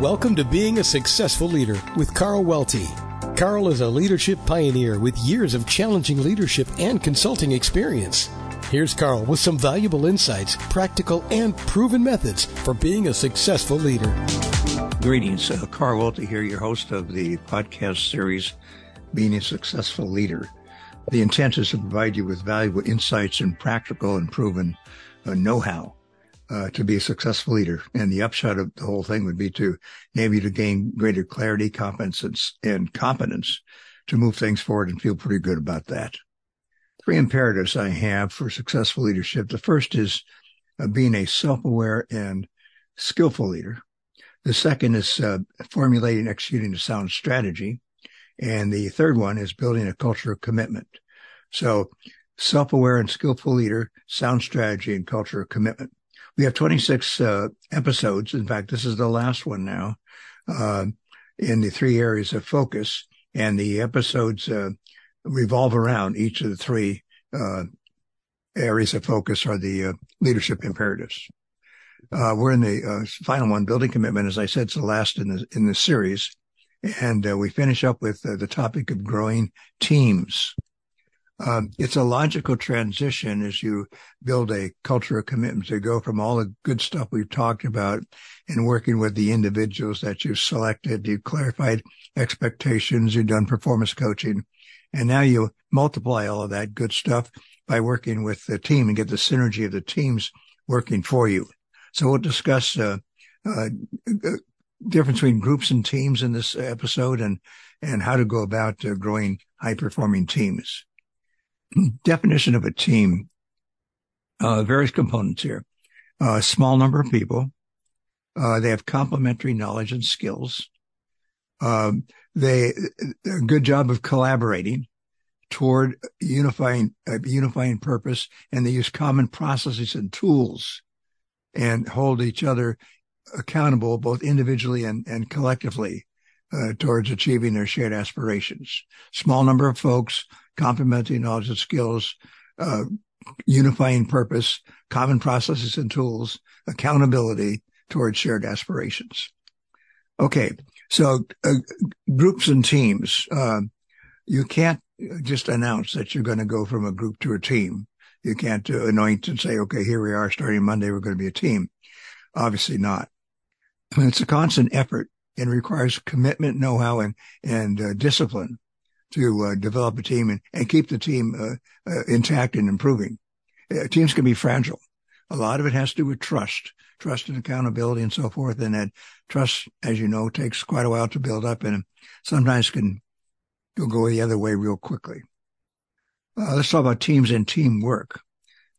Welcome to Being a Successful Leader with Carl Welty. Carl is a leadership pioneer with years of challenging leadership and consulting experience. Here's Carl with some valuable insights, practical and proven methods for being a successful leader. Greetings. Uh, Carl Welty here, your host of the podcast series, Being a Successful Leader. The intent is to provide you with valuable insights and practical and proven uh, know-how uh, to be a successful leader. And the upshot of the whole thing would be to enable you to gain greater clarity, competence, and competence to move things forward and feel pretty good about that. Three imperatives I have for successful leadership. The first is uh, being a self-aware and skillful leader. The second is uh, formulating, executing a sound strategy. And the third one is building a culture of commitment. So self-aware and skillful leader, sound strategy and culture of commitment. We have 26 uh, episodes. In fact, this is the last one now uh, in the three areas of focus, and the episodes uh, revolve around each of the three uh, areas of focus are the uh, leadership imperatives. Uh, we're in the final one, building commitment. As I said, it's the last in the in the series, and we finish up with the topic of growing teams. Um, it's a logical transition as you build a culture of commitment to go from all the good stuff we've talked about and working with the individuals that you've selected. You've clarified expectations. You've done performance coaching. And now you multiply all of that good stuff by working with the team and get the synergy of the teams working for you. So we'll discuss, uh, uh, uh difference between groups and teams in this episode and, and how to go about uh, growing high performing teams definition of a team, uh, various components here. A uh, small number of people. Uh, they have complementary knowledge and skills. Um, they a good job of collaborating toward unifying uh, unifying purpose, and they use common processes and tools, and hold each other accountable both individually and, and collectively uh, towards achieving their shared aspirations. Small number of folks complementing knowledge and skills, uh, unifying purpose, common processes and tools, accountability towards shared aspirations. Okay. So uh, groups and teams, uh, you can't just announce that you're going to go from a group to a team. You can't uh, anoint and say, okay, here we are starting Monday. We're going to be a team. Obviously not. It's a constant effort and requires commitment, know-how and, and uh, discipline to uh, develop a team and, and keep the team uh, uh, intact and improving. Uh, teams can be fragile. A lot of it has to do with trust, trust and accountability and so forth. And that trust, as you know, takes quite a while to build up and sometimes can go the other way real quickly. Uh, let's talk about teams and teamwork.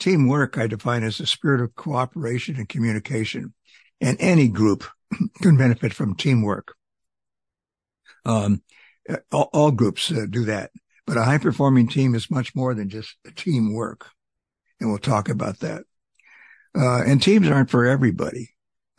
Teamwork I define as the spirit of cooperation and communication. And any group can benefit from teamwork. Um, all, all groups uh, do that. But a high performing team is much more than just teamwork. And we'll talk about that. Uh, and teams aren't for everybody.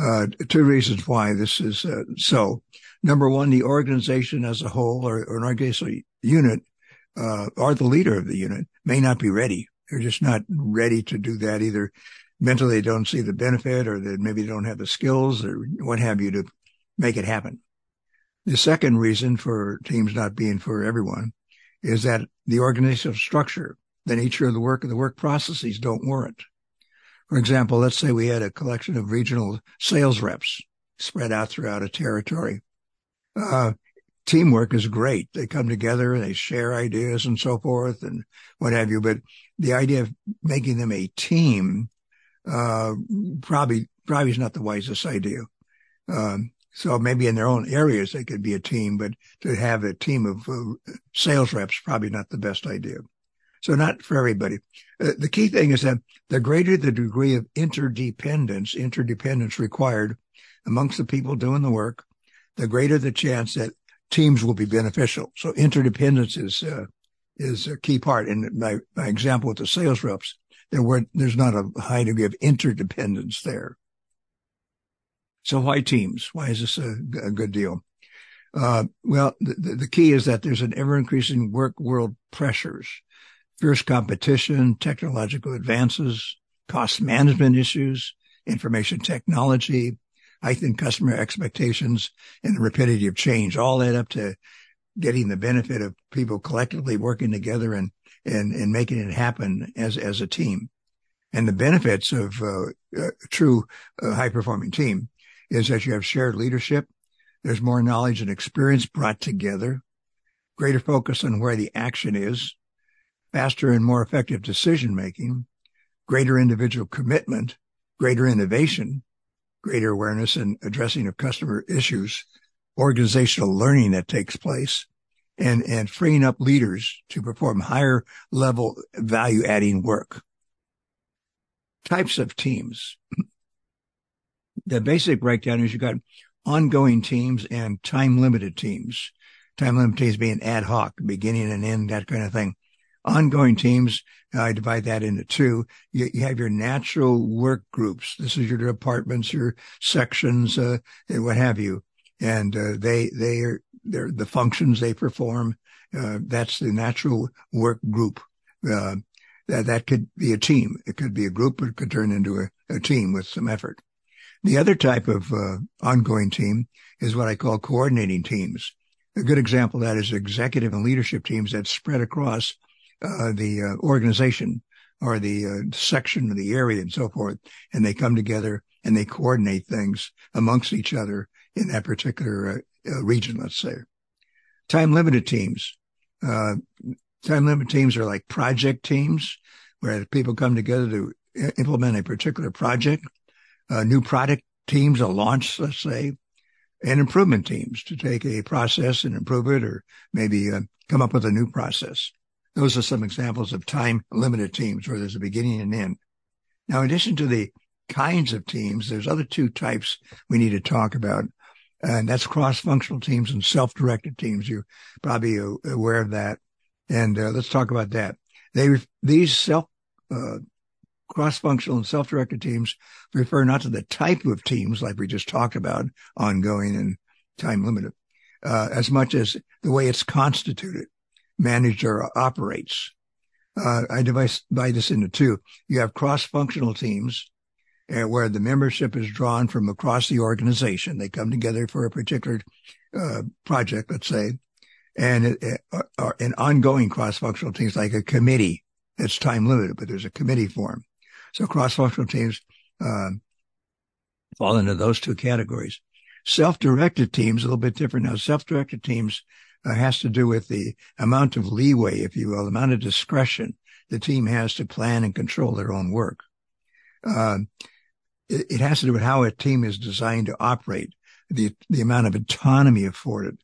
Uh, two reasons why this is uh, so. Number one, the organization as a whole or, or an organizational unit, uh, or the leader of the unit may not be ready. They're just not ready to do that either. Mentally, they don't see the benefit or that maybe they don't have the skills or what have you to make it happen. The second reason for teams not being for everyone is that the organizational structure, the nature of the work and the work processes don't warrant. For example, let's say we had a collection of regional sales reps spread out throughout a territory. Uh, teamwork is great. They come together, they share ideas and so forth and what have you. But the idea of making them a team, uh, probably, probably is not the wisest idea. Um, so maybe in their own areas, they could be a team, but to have a team of uh, sales reps, probably not the best idea. So not for everybody. Uh, the key thing is that the greater the degree of interdependence, interdependence required amongst the people doing the work, the greater the chance that teams will be beneficial. So interdependence is, uh, is a key part. In my, my example with the sales reps, there were, there's not a high degree of interdependence there. So why teams? Why is this a, a good deal? Uh, well, the, the key is that there's an ever increasing work world pressures, fierce competition, technological advances, cost management issues, information technology, heightened customer expectations and the rapidity of change, all add up to getting the benefit of people collectively working together and, and, and making it happen as, as a team. And the benefits of uh, a true uh, high performing team is that you have shared leadership. There's more knowledge and experience brought together, greater focus on where the action is, faster and more effective decision making, greater individual commitment, greater innovation, greater awareness and addressing of customer issues, organizational learning that takes place, and, and freeing up leaders to perform higher level value adding work. Types of teams. The basic breakdown is you've got ongoing teams and time limited teams. Time limited teams being ad hoc, beginning and end, that kind of thing ongoing teams. I divide that into two. You, you, have your natural work groups. This is your departments, your sections, uh, and what have you. And, uh, they, they are, they're the functions they perform. Uh, that's the natural work group. Uh, that, that could be a team. It could be a group, but it could turn into a, a team with some effort. The other type of, uh, ongoing team is what I call coordinating teams. A good example of that is executive and leadership teams that spread across uh, the uh, organization or the uh, section or the area and so forth, and they come together and they coordinate things amongst each other in that particular uh, uh, region. Let's say time limited teams. time limited teams are like project teams where people come together to implement a particular project. New product teams, a launch, let's say, and improvement teams to take a process and improve it or maybe uh, come up with a new process. Those are some examples of time limited teams where there's a beginning and end. Now, in addition to the kinds of teams, there's other two types we need to talk about. And that's cross-functional teams and self-directed teams. You're probably aware of that. And uh, let's talk about that. They, these self, uh, cross-functional and self-directed teams refer not to the type of teams like we just talked about, ongoing and time limited, uh, as much as the way it's constituted managed or operates. Uh, I divide, this into two. You have cross-functional teams uh, where the membership is drawn from across the organization. They come together for a particular uh, project, let's say, and it, uh, uh, an ongoing cross-functional teams like a committee that's time limited, but there's a committee form. So cross-functional teams um, fall into those two categories. Self-directed teams a little bit different now. Self-directed teams uh, has to do with the amount of leeway, if you will, the amount of discretion the team has to plan and control their own work. Uh, it, it, has to do with how a team is designed to operate, the the amount of autonomy afforded,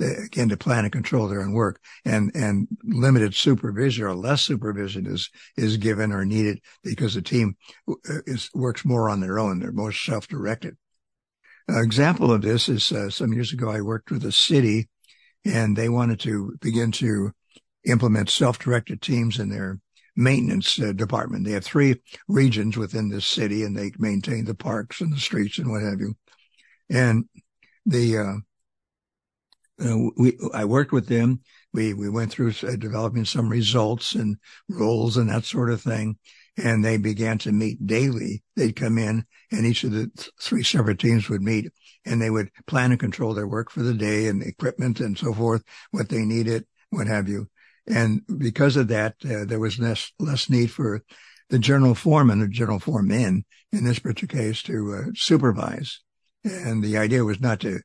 again to plan and control their own work, and and limited supervision or less supervision is is given or needed because the team uh, is works more on their own. They're more self directed. An example of this is uh, some years ago I worked with a city and they wanted to begin to implement self-directed teams in their maintenance uh, department. They have three regions within this city and they maintain the parks and the streets and what have you. And the, uh, uh, we, I worked with them. We, we went through uh, developing some results and roles and that sort of thing. And they began to meet daily. They'd come in and each of the th- three separate teams would meet and they would plan and control their work for the day and equipment and so forth, what they needed, what have you. And because of that, uh, there was less, less need for the general foreman or general foreman in this particular case to uh, supervise. And the idea was not to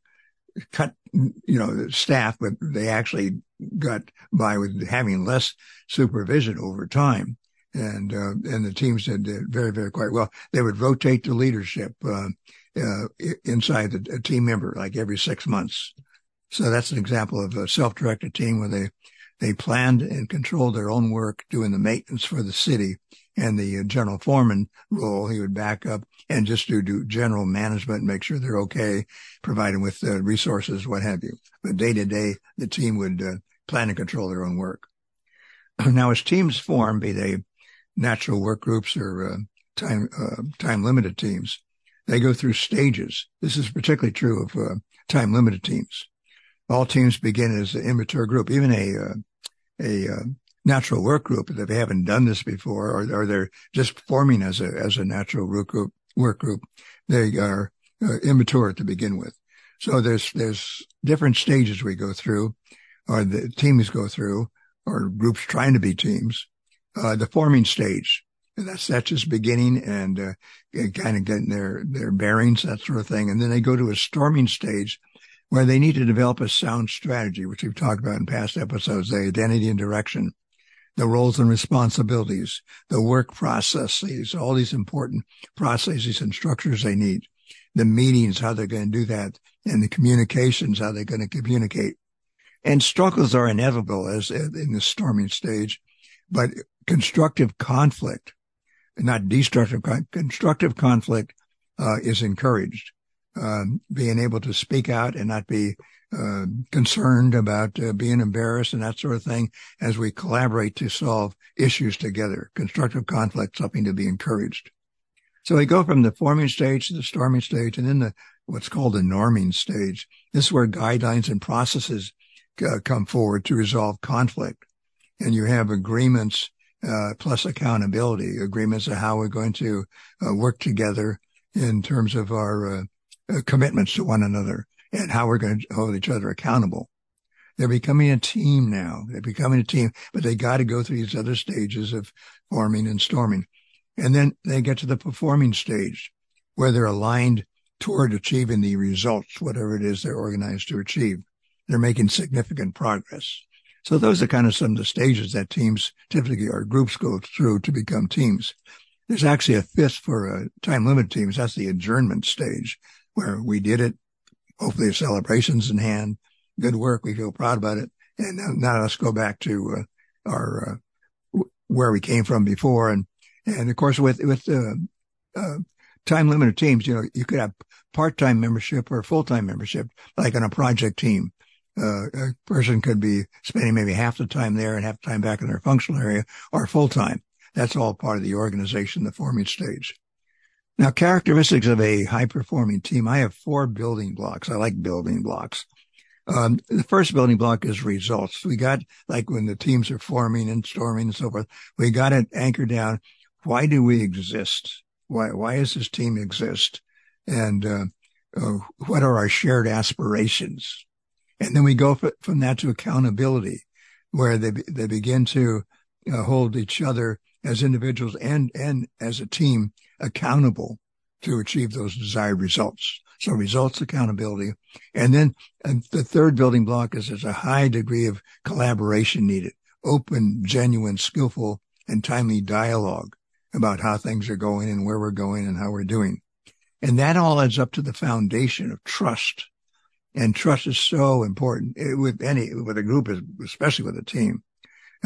cut, you know, the staff, but they actually got by with having less supervision over time. And, uh, and the teams did very, very quite well. They would rotate the leadership. Uh, uh, inside a team member, like every six months. So that's an example of a self-directed team where they, they planned and controlled their own work doing the maintenance for the city and the uh, general foreman role. He would back up and just do, do general management make sure they're okay, providing with uh, resources, what have you. But day to day, the team would uh, plan and control their own work. now, as teams form, be they natural work groups or uh, time uh, time limited teams, they go through stages. This is particularly true of time limited teams. All teams begin as an immature group, even a, uh, a uh, natural work group if they haven't done this before or, or they're just forming as a, as a natural work group, work group. They are uh, immature to begin with. So there's, there's different stages we go through or the teams go through or groups trying to be teams. Uh, the forming stage. That's, that's just beginning and, uh, kind of getting their, their bearings, that sort of thing. And then they go to a storming stage where they need to develop a sound strategy, which we've talked about in past episodes, the identity and direction, the roles and responsibilities, the work processes, all these important processes and structures they need, the meetings, how they're going to do that, and the communications, how they're going to communicate. And struggles are inevitable as in the storming stage, but constructive conflict, not destructive, constructive conflict uh, is encouraged. Um, being able to speak out and not be uh, concerned about uh, being embarrassed and that sort of thing as we collaborate to solve issues together. Constructive conflict, something to be encouraged. So we go from the forming stage to the storming stage and then the what's called the norming stage. This is where guidelines and processes uh, come forward to resolve conflict. And you have agreements uh, plus accountability, agreements of how we're going to uh, work together in terms of our uh, commitments to one another and how we're going to hold each other accountable. They're becoming a team now. They're becoming a team, but they got to go through these other stages of forming and storming. And then they get to the performing stage where they're aligned toward achieving the results, whatever it is they're organized to achieve. They're making significant progress. So those are kind of some of the stages that teams typically or groups go through to become teams. There's actually a fifth for uh, time limit teams. That's the adjournment stage where we did it. Hopefully, celebrations in hand. Good work. We feel proud about it. And now, let's go back to uh, our uh, where we came from before. And and of course, with with uh, uh, time limited teams, you know, you could have part time membership or full time membership, like on a project team. Uh, a person could be spending maybe half the time there and half the time back in their functional area or full time. That's all part of the organization, the forming stage. Now, characteristics of a high performing team. I have four building blocks. I like building blocks. Um, the first building block is results. We got like when the teams are forming and storming and so forth, we got it anchored down. Why do we exist? Why, why does this team exist? And, uh, uh, what are our shared aspirations? And then we go from that to accountability where they, they begin to uh, hold each other as individuals and, and as a team accountable to achieve those desired results. So results accountability. And then and the third building block is there's a high degree of collaboration needed, open, genuine, skillful, and timely dialogue about how things are going and where we're going and how we're doing. And that all adds up to the foundation of trust. And trust is so important with any, with a group, especially with a team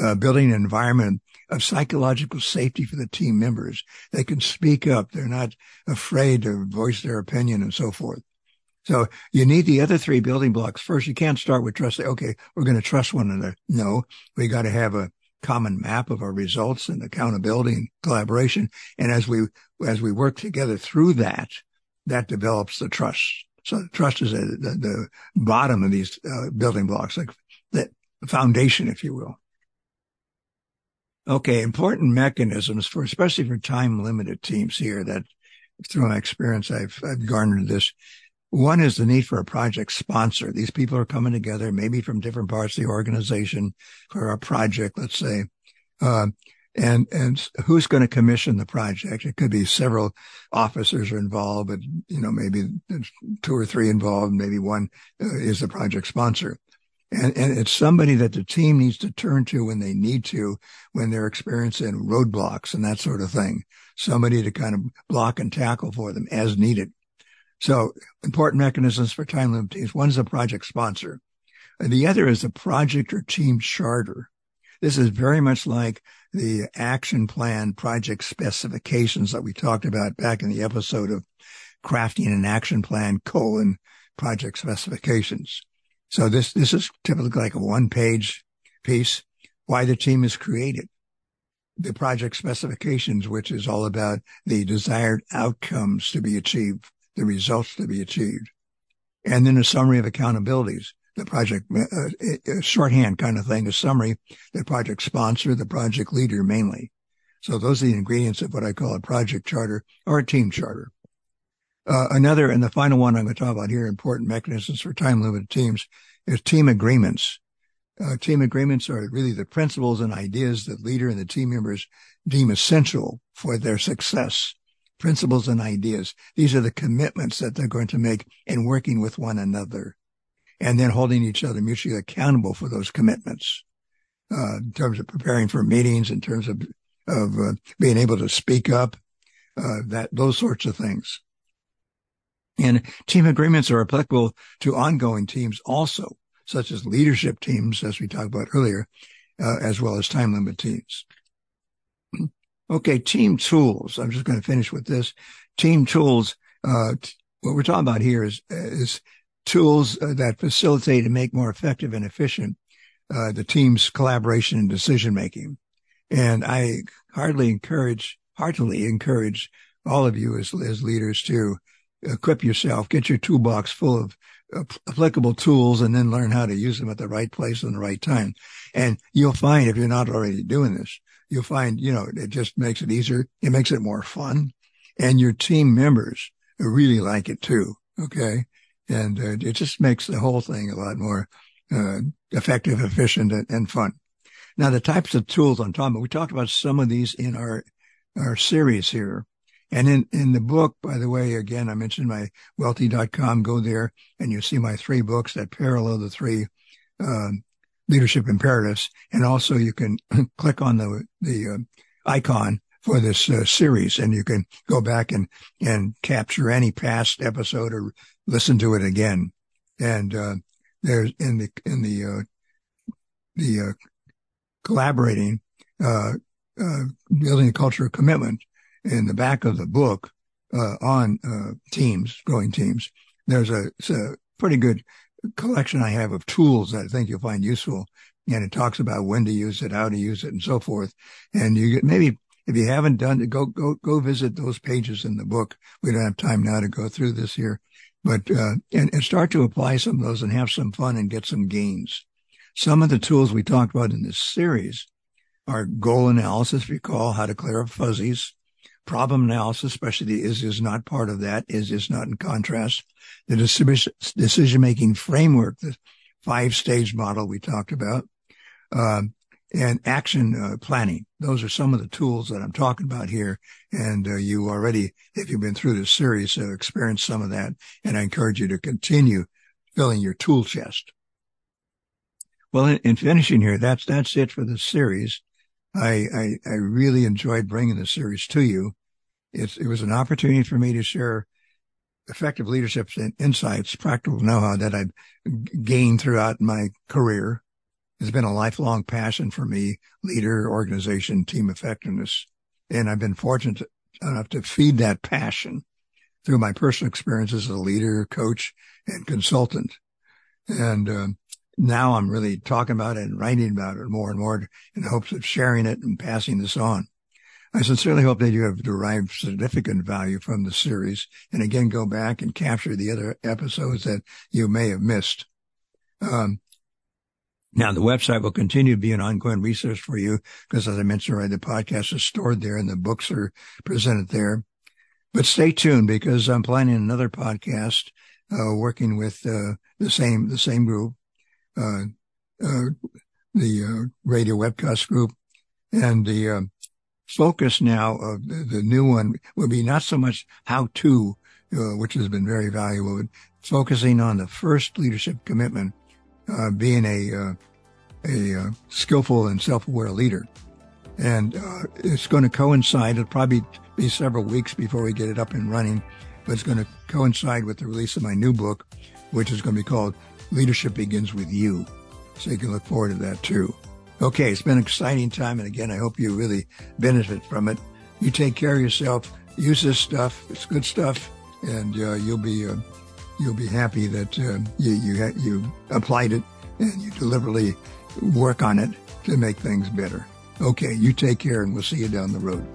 uh, building an environment of psychological safety for the team members. They can speak up. They're not afraid to voice their opinion and so forth. So you need the other three building blocks. First, you can't start with trust. Okay, we're going to trust one another. No, we got to have a common map of our results and accountability and collaboration. And as we, as we work together through that, that develops the trust. So trust is a, the, the, bottom of these uh, building blocks, like the foundation, if you will. Okay, important mechanisms for, especially for time limited teams here that through my experience, I've, I've garnered this. One is the need for a project sponsor. These people are coming together, maybe from different parts of the organization for a project, let's say. Uh, and, and who's going to commission the project? It could be several officers are involved, but, you know, maybe two or three involved, maybe one uh, is the project sponsor. And, and it's somebody that the team needs to turn to when they need to, when they're experiencing roadblocks and that sort of thing. Somebody to kind of block and tackle for them as needed. So important mechanisms for time limit teams. Is a project sponsor. And the other is a project or team charter. This is very much like the action plan project specifications that we talked about back in the episode of crafting an action plan colon project specifications. So this, this is typically like a one page piece, why the team is created, the project specifications, which is all about the desired outcomes to be achieved, the results to be achieved. And then a summary of accountabilities, the project, uh, uh shorthand kind of thing, a summary, the project sponsor, the project leader mainly. So those are the ingredients of what I call a project charter or a team charter. Uh, another and the final one I'm going to talk about here, important mechanisms for time limited teams, is team agreements. Uh, team agreements are really the principles and ideas that leader and the team members deem essential for their success. Principles and ideas. These are the commitments that they're going to make in working with one another and then holding each other mutually accountable for those commitments. Uh, in terms of preparing for meetings, in terms of, of uh, being able to speak up, uh, that, those sorts of things. And team agreements are applicable to ongoing teams also such as leadership teams, as we talked about earlier, uh, as well as time limit teams. okay, team tools. I'm just going to finish with this. Team tools. Uh, t- what we're talking about here is is tools uh, that facilitate and make more effective and efficient uh, the team's collaboration and decision making. And I hardly encourage, heartily encourage all of you as, as leaders to equip yourself, get your toolbox full of applicable tools and then learn how to use them at the right place and the right time. And you'll find if you're not already doing this, you'll find, you know, it just makes it easier. It makes it more fun and your team members really like it too. Okay. And uh, it just makes the whole thing a lot more uh, effective, efficient and, and, fun. Now, the types of tools talking about, we talked about some of these in our, our series here. And in, in the book, by the way, again, I mentioned my welty.com. Go there and you see my three books that parallel the three, um, leadership imperatives. And also you can click on the, the, uh, icon for this uh, series and you can go back and, and capture any past episode or listen to it again. And, uh, there's in the, in the, uh, the, uh, collaborating, uh, uh, building a culture of commitment in the back of the book uh, on uh, teams, growing teams. There's a, a, pretty good collection I have of tools that I think you'll find useful. And it talks about when to use it, how to use it, and so forth. And you get maybe if you haven't done it, go go go visit those pages in the book. We don't have time now to go through this here, but uh, and, and start to apply some of those and have some fun and get some gains. Some of the tools we talked about in this series are goal analysis. Recall how to clear up fuzzies, problem analysis, especially is is not part of that, is is not in contrast. The decision making framework, the five stage model we talked about, uh, and action uh, planning. Those are some of the tools that I'm talking about here. And uh, you already, if you've been through this series, uh, experienced some of that. And I encourage you to continue filling your tool chest. Well, in, in finishing here, that's, that's it for this series. I, I, I really enjoyed bringing the series to you it, it was an opportunity for me to share effective leadership insights, practical know-how that I've gained throughout my career. It's been a lifelong passion for me, leader, organization, team effectiveness. And I've been fortunate enough to feed that passion through my personal experiences as a leader, coach, and consultant. And uh, now I'm really talking about it and writing about it more and more in hopes of sharing it and passing this on. I sincerely hope that you have derived significant value from the series and again go back and capture the other episodes that you may have missed. Um, now the website will continue to be an ongoing resource for you because as I mentioned already, the podcast is stored there and the books are presented there. But stay tuned because I'm planning another podcast, uh, working with, uh, the same, the same group, uh, uh the, uh, radio webcast group and the, um, focus now of the, new one will be not so much how to, uh, which has been very valuable, but focusing on the first leadership commitment, uh, being a, uh, a uh, skillful and self-aware leader. And uh, it's going to coincide. It'll probably be several weeks before we get it up and running, but it's going to coincide with the release of my new book, which is going to be called Leadership Begins with You. So you can look forward to that too. Okay, it's been an exciting time. And again, I hope you really benefit from it. You take care of yourself. Use this stuff. It's good stuff. And uh, you'll be uh, you'll be happy that uh, you you you applied it and you deliberately work on it to make things better. Okay, you take care, and we'll see you down the road.